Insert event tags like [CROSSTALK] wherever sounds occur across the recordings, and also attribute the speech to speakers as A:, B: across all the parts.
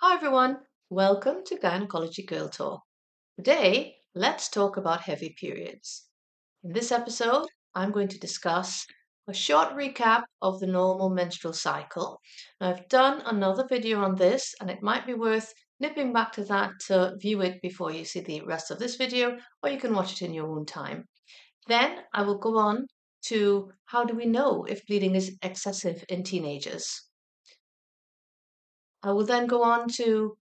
A: Hi everyone, welcome to Gynecology Girl Talk. Today, let's talk about heavy periods. In this episode, I'm going to discuss a short recap of the normal menstrual cycle. Now, I've done another video on this, and it might be worth nipping back to that to view it before you see the rest of this video, or you can watch it in your own time. Then I will go on to how do we know if bleeding is excessive in teenagers. I will then go on to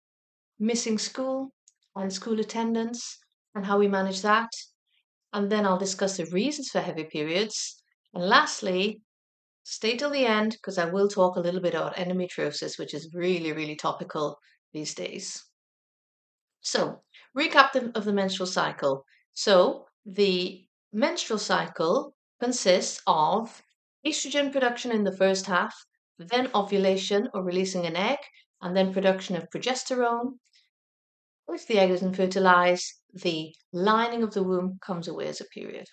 A: missing school and school attendance and how we manage that. And then I'll discuss the reasons for heavy periods. And lastly, stay till the end because I will talk a little bit about endometriosis, which is really, really topical these days. So, recap of the menstrual cycle. So, the menstrual cycle consists of estrogen production in the first half, then ovulation or releasing an egg, and then production of progesterone. If the egg isn't fertilized, the lining of the womb comes away as a period.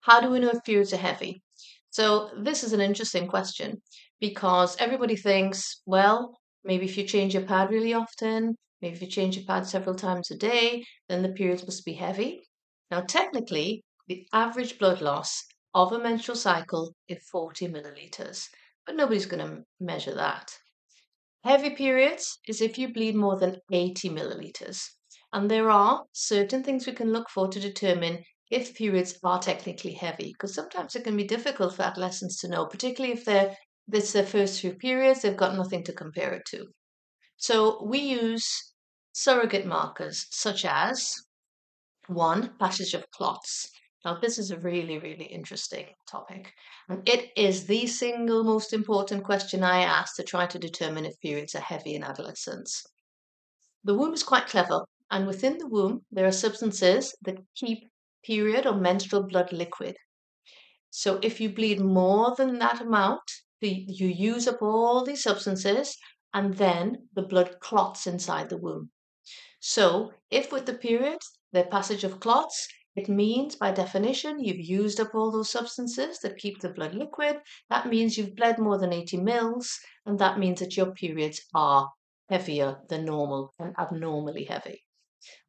A: How do we know if periods are heavy? So, this is an interesting question because everybody thinks, well, maybe if you change your pad really often, maybe if you change your pad several times a day, then the periods must be heavy. Now, technically, the average blood loss of a menstrual cycle is 40 milliliters, but nobody's going to measure that. Heavy periods is if you bleed more than 80 milliliters. And there are certain things we can look for to determine if periods are technically heavy, because sometimes it can be difficult for adolescents to know, particularly if they're this their first few periods, they've got nothing to compare it to. So we use surrogate markers such as one, passage of clots. Now, this is a really, really interesting topic. And it is the single most important question I ask to try to determine if periods are heavy in adolescents. The womb is quite clever, and within the womb, there are substances that keep period or menstrual blood liquid. So, if you bleed more than that amount, you use up all these substances, and then the blood clots inside the womb. So, if with the period, the passage of clots, it means, by definition, you've used up all those substances that keep the blood liquid. That means you've bled more than 80 mils, and that means that your periods are heavier than normal and abnormally heavy.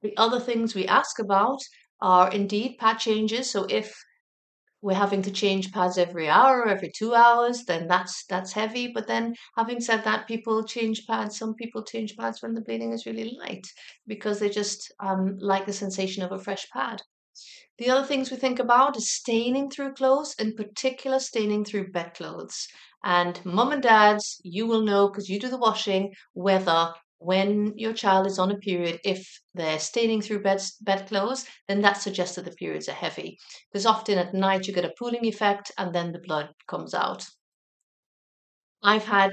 A: The other things we ask about are indeed pad changes. So if we're having to change pads every hour or every two hours, then that's that's heavy. But then, having said that, people change pads. Some people change pads when the bleeding is really light because they just um, like the sensation of a fresh pad. The other things we think about is staining through clothes, in particular staining through bedclothes. And mum and dads, you will know because you do the washing whether when your child is on a period, if they're staining through bed, bedclothes, then that suggests that the periods are heavy. Because often at night you get a pooling effect and then the blood comes out. I've had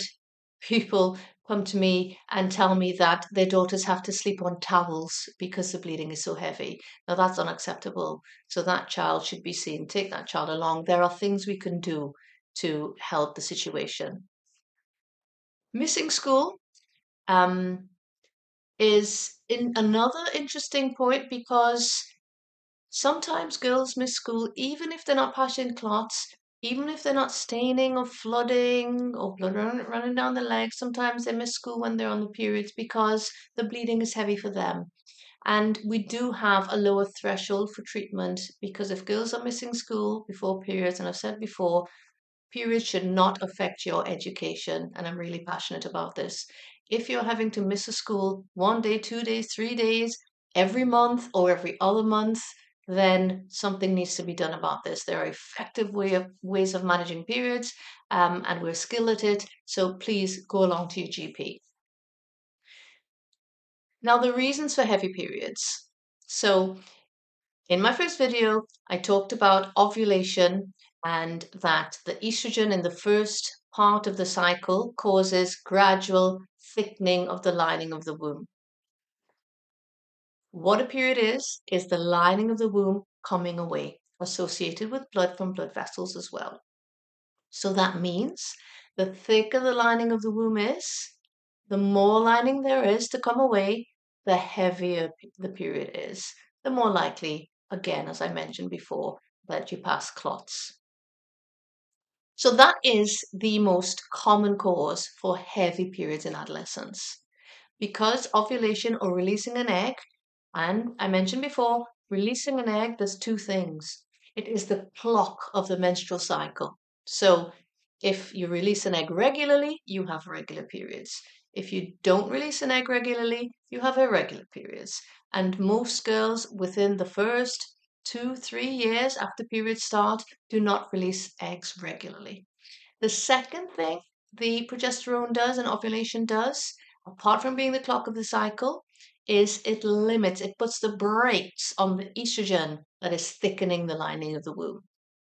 A: people come to me and tell me that their daughters have to sleep on towels because the bleeding is so heavy. Now, that's unacceptable. So, that child should be seen. Take that child along. There are things we can do to help the situation. Missing school um, is in another interesting point because sometimes girls miss school even if they're not passing clots even if they're not staining or flooding or blood running down the legs, sometimes they miss school when they're on the periods because the bleeding is heavy for them. And we do have a lower threshold for treatment because if girls are missing school before periods, and I've said before, periods should not affect your education. And I'm really passionate about this. If you're having to miss a school one day, two days, three days, every month, or every other month, then something needs to be done about this. There are effective way of, ways of managing periods, um, and we're skilled at it. So please go along to your GP. Now, the reasons for heavy periods. So, in my first video, I talked about ovulation and that the estrogen in the first part of the cycle causes gradual thickening of the lining of the womb. What a period is, is the lining of the womb coming away, associated with blood from blood vessels as well. So that means the thicker the lining of the womb is, the more lining there is to come away, the heavier the period is, the more likely, again, as I mentioned before, that you pass clots. So that is the most common cause for heavy periods in adolescence. because ovulation or releasing an egg, and I mentioned before, releasing an egg does two things. It is the clock of the menstrual cycle. So if you release an egg regularly, you have regular periods. If you don't release an egg regularly, you have irregular periods. And most girls within the first two, three years after periods start do not release eggs regularly. The second thing the progesterone does and ovulation does, apart from being the clock of the cycle, is it limits, it puts the brakes on the estrogen that is thickening the lining of the womb.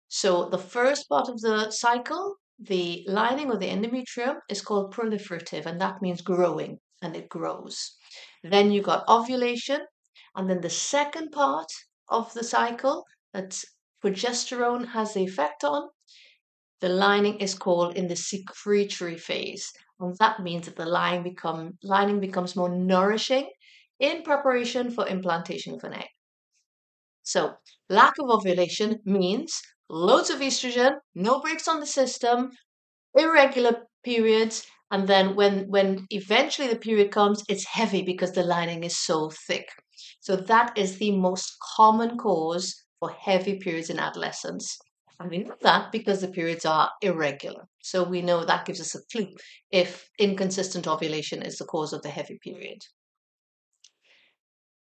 A: So the first part of the cycle the lining of the endometrium is called proliferative, and that means growing, and it grows. Then you got ovulation, and then the second part of the cycle that progesterone has the effect on, the lining is called in the secretory phase. And that means that the lining, become, lining becomes more nourishing in preparation for implantation of an egg. So, lack of ovulation means loads of estrogen, no brakes on the system, irregular periods, and then when when eventually the period comes, it's heavy because the lining is so thick. So that is the most common cause for heavy periods in adolescence. And we know that because the periods are irregular. So we know that gives us a clue if inconsistent ovulation is the cause of the heavy period.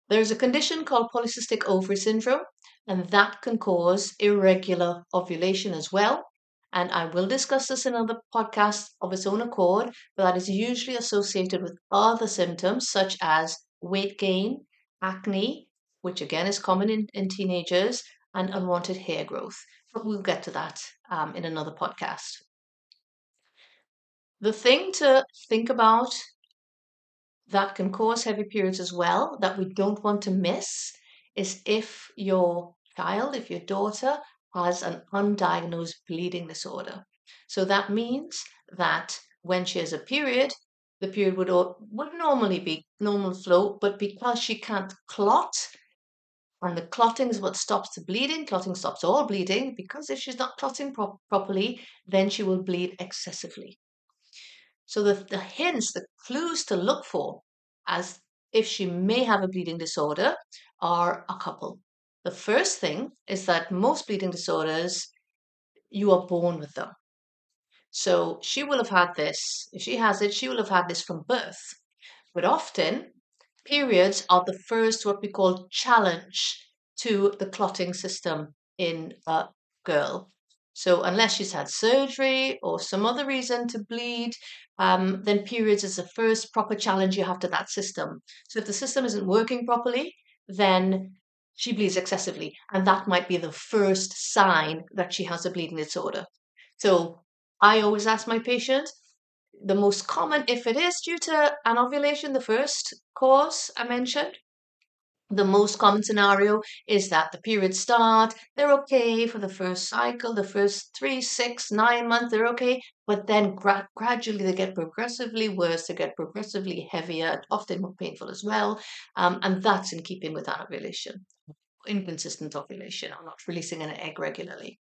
A: There's a condition called polycystic ovary syndrome, and that can cause irregular ovulation as well. And I will discuss this in another podcast of its own accord, but that is usually associated with other symptoms such as weight gain, acne, which again is common in, in teenagers, and unwanted hair growth. But we'll get to that um, in another podcast. The thing to think about that can cause heavy periods as well that we don't want to miss is if your child, if your daughter has an undiagnosed bleeding disorder. So that means that when she has a period, the period would, would normally be normal flow, but because she can't clot, and the clotting is what stops the bleeding, clotting stops all bleeding, because if she's not clotting pro- properly, then she will bleed excessively. So the, the hints, the clues to look for as if she may have a bleeding disorder are a couple. The first thing is that most bleeding disorders, you are born with them. So she will have had this, if she has it, she will have had this from birth. But often, periods are the first, what we call challenge to the clotting system in a girl. So unless she's had surgery or some other reason to bleed, um, then periods is the first proper challenge you have to that system. So if the system isn't working properly, then she bleeds excessively, and that might be the first sign that she has a bleeding disorder. So I always ask my patient the most common, if it is due to anovulation, the first cause I mentioned, the most common scenario is that the periods start, they're okay for the first cycle, the first three, six, nine months, they're okay, but then gra- gradually they get progressively worse, they get progressively heavier, often more painful as well, um, and that's in keeping with ovulation, inconsistent ovulation, or not releasing an egg regularly.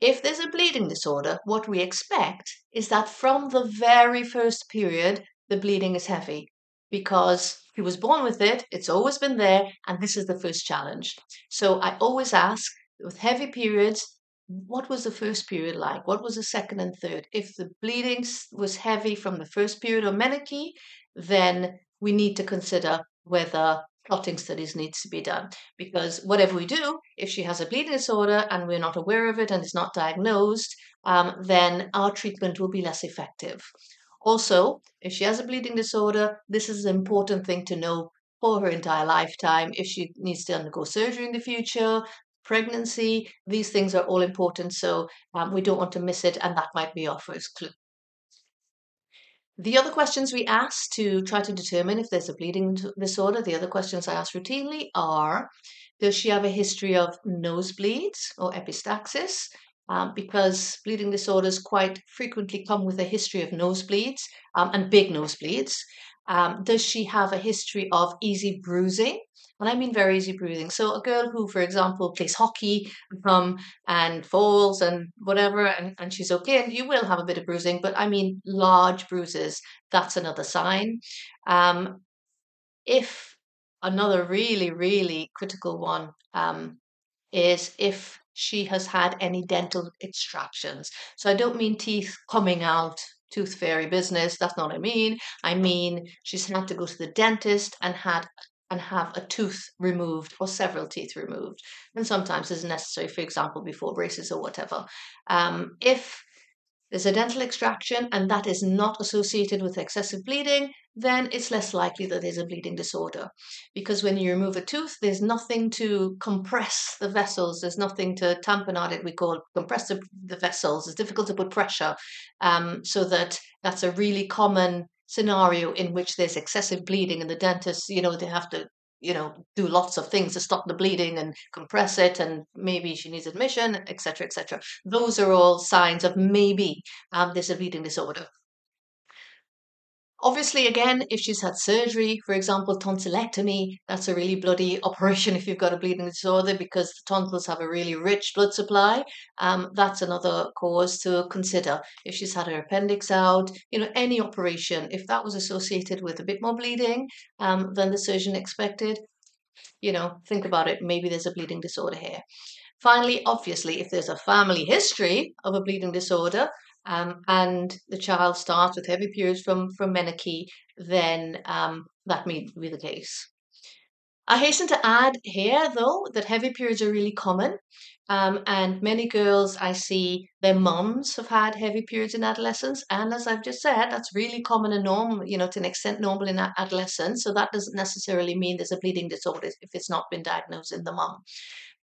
A: If there's a bleeding disorder, what we expect is that from the very first period, the bleeding is heavy because he was born with it, it's always been there, and this is the first challenge. So I always ask with heavy periods, what was the first period like? What was the second and third? If the bleeding was heavy from the first period or menarche, then we need to consider whether clotting studies needs to be done because whatever we do if she has a bleeding disorder and we're not aware of it and it's not diagnosed um, then our treatment will be less effective also, if she has a bleeding disorder, this is an important thing to know for her entire lifetime. If she needs to undergo surgery in the future, pregnancy, these things are all important. So um, we don't want to miss it, and that might be our first clue. The other questions we ask to try to determine if there's a bleeding disorder, the other questions I ask routinely are Does she have a history of nosebleeds or epistaxis? Um, because bleeding disorders quite frequently come with a history of nosebleeds um, and big nosebleeds. Um, does she have a history of easy bruising? And I mean very easy bruising. So a girl who, for example, plays hockey um, and falls and whatever, and, and she's okay, and you will have a bit of bruising, but I mean large bruises, that's another sign. Um, if another really, really critical one um, is if she has had any dental extractions. So I don't mean teeth coming out, tooth fairy business. That's not what I mean. I mean she's had to go to the dentist and had and have a tooth removed or several teeth removed. And sometimes it's necessary, for example, before braces or whatever. Um, if there's a dental extraction and that is not associated with excessive bleeding, then it's less likely that there's a bleeding disorder. Because when you remove a tooth, there's nothing to compress the vessels, there's nothing to tamponade it, we call it compress the, the vessels. It's difficult to put pressure. Um, so that that's a really common scenario in which there's excessive bleeding and the dentist, you know, they have to you know do lots of things to stop the bleeding and compress it and maybe she needs admission etc etc those are all signs of maybe um, there's a bleeding disorder Obviously, again, if she's had surgery, for example, tonsillectomy, that's a really bloody operation [LAUGHS] if you've got a bleeding disorder because the tonsils have a really rich blood supply. Um, that's another cause to consider. If she's had her appendix out, you know, any operation, if that was associated with a bit more bleeding um, than the surgeon expected, you know, think about it. Maybe there's a bleeding disorder here. Finally, obviously, if there's a family history of a bleeding disorder, um, and the child starts with heavy periods from, from menarche, then um, that may be the case. I hasten to add here, though, that heavy periods are really common. Um, and many girls I see, their mums have had heavy periods in adolescence. And as I've just said, that's really common and normal, you know, to an extent normal in adolescence. So that doesn't necessarily mean there's a bleeding disorder if it's not been diagnosed in the mum.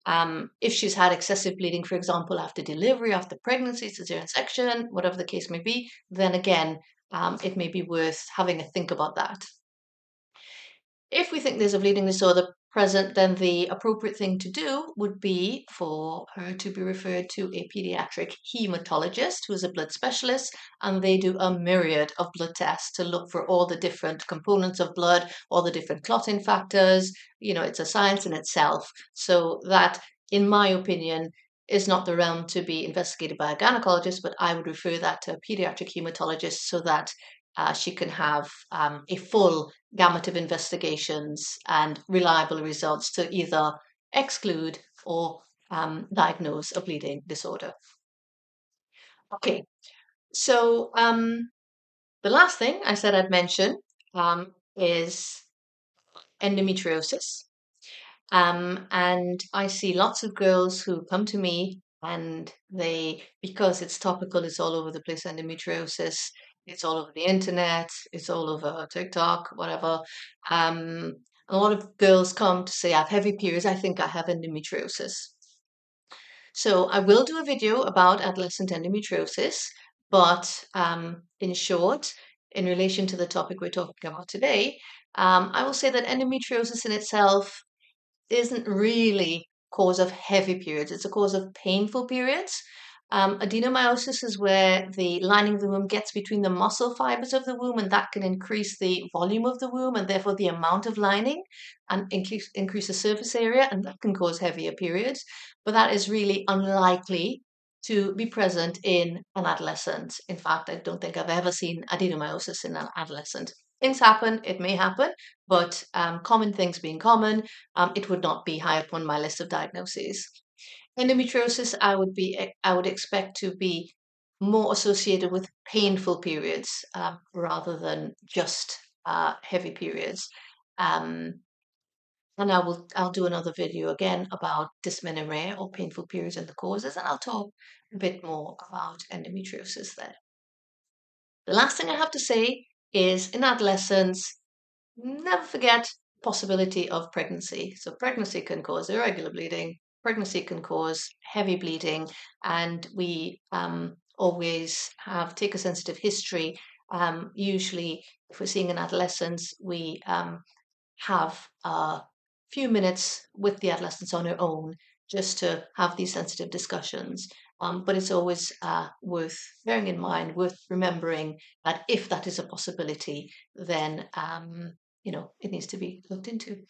A: Um, if she's had excessive bleeding, for example, after delivery, after pregnancy, cesarean section, whatever the case may be, then again, um, it may be worth having a think about that. If we think there's a bleeding disorder present, then the appropriate thing to do would be for her to be referred to a pediatric hematologist who is a blood specialist, and they do a myriad of blood tests to look for all the different components of blood, all the different clotting factors. You know, it's a science in itself. So that, in my opinion, is not the realm to be investigated by a gynecologist, but I would refer that to a pediatric hematologist so that uh, she can have um, a full gamut of investigations and reliable results to either exclude or um, diagnose a bleeding disorder. Okay, so um, the last thing I said I'd mention um, is endometriosis. Um, and I see lots of girls who come to me and they, because it's topical, it's all over the place, endometriosis, it's all over the internet, it's all over TikTok, whatever. Um, a lot of girls come to say, I have heavy periods, I think I have endometriosis. So I will do a video about adolescent endometriosis, but um, in short, in relation to the topic we're talking about today, um, I will say that endometriosis in itself isn't really cause of heavy periods. It's a cause of painful periods. Um, adenomyosis is where the lining of the womb gets between the muscle fibers of the womb, and that can increase the volume of the womb and therefore the amount of lining and increase, increase the surface area, and that can cause heavier periods. But that is really unlikely to be present in an adolescent. In fact, I don't think I've ever seen adenomyosis in an adolescent. Things happen, it may happen, but um, common things being common, um, it would not be high up on my list of diagnoses. Endometriosis, I would be, I would expect to be more associated with painful periods um, rather than just uh, heavy periods. Um, and I will, I'll do another video again about dysmenorrhea or painful periods and the causes, and I'll talk a bit more about endometriosis there. The last thing I have to say is in adolescence, never forget possibility of pregnancy. So pregnancy can cause irregular bleeding, pregnancy can cause heavy bleeding, and we um, always have take a sensitive history. Um, usually, if we're seeing an adolescent, we um, have a few minutes with the adolescents on our own just to have these sensitive discussions. Um, but it's always uh, worth bearing in mind, worth remembering that if that is a possibility, then um, you know it needs to be looked into.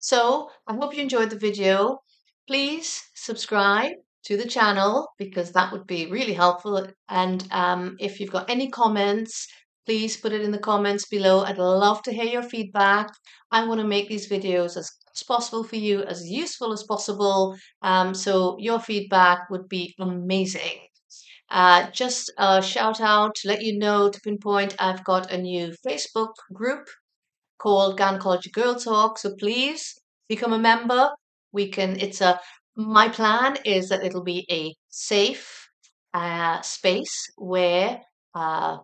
A: So I hope you enjoyed the video. Please subscribe to the channel because that would be really helpful. And um, if you've got any comments, please put it in the comments below. I'd love to hear your feedback. I want to make these videos as possible for you, as useful as possible. Um, so your feedback would be amazing. Uh, just a shout out to let you know to pinpoint I've got a new Facebook group called Gynecology Girl Talk. So please become a member. We can, it's a, my plan is that it'll be a safe uh, space where uh,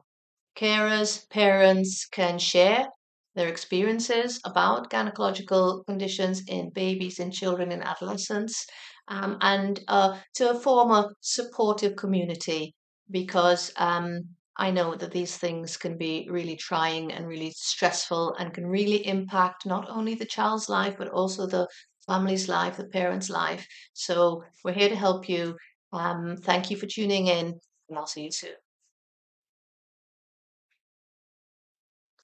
A: carers, parents can share their experiences about gynecological conditions in babies, in children, in adolescents, um, and uh, to form a supportive community because um, I know that these things can be really trying and really stressful and can really impact not only the child's life but also the family's life, the parent's life. So we're here to help you. Um, thank you for tuning in, and I'll see you soon.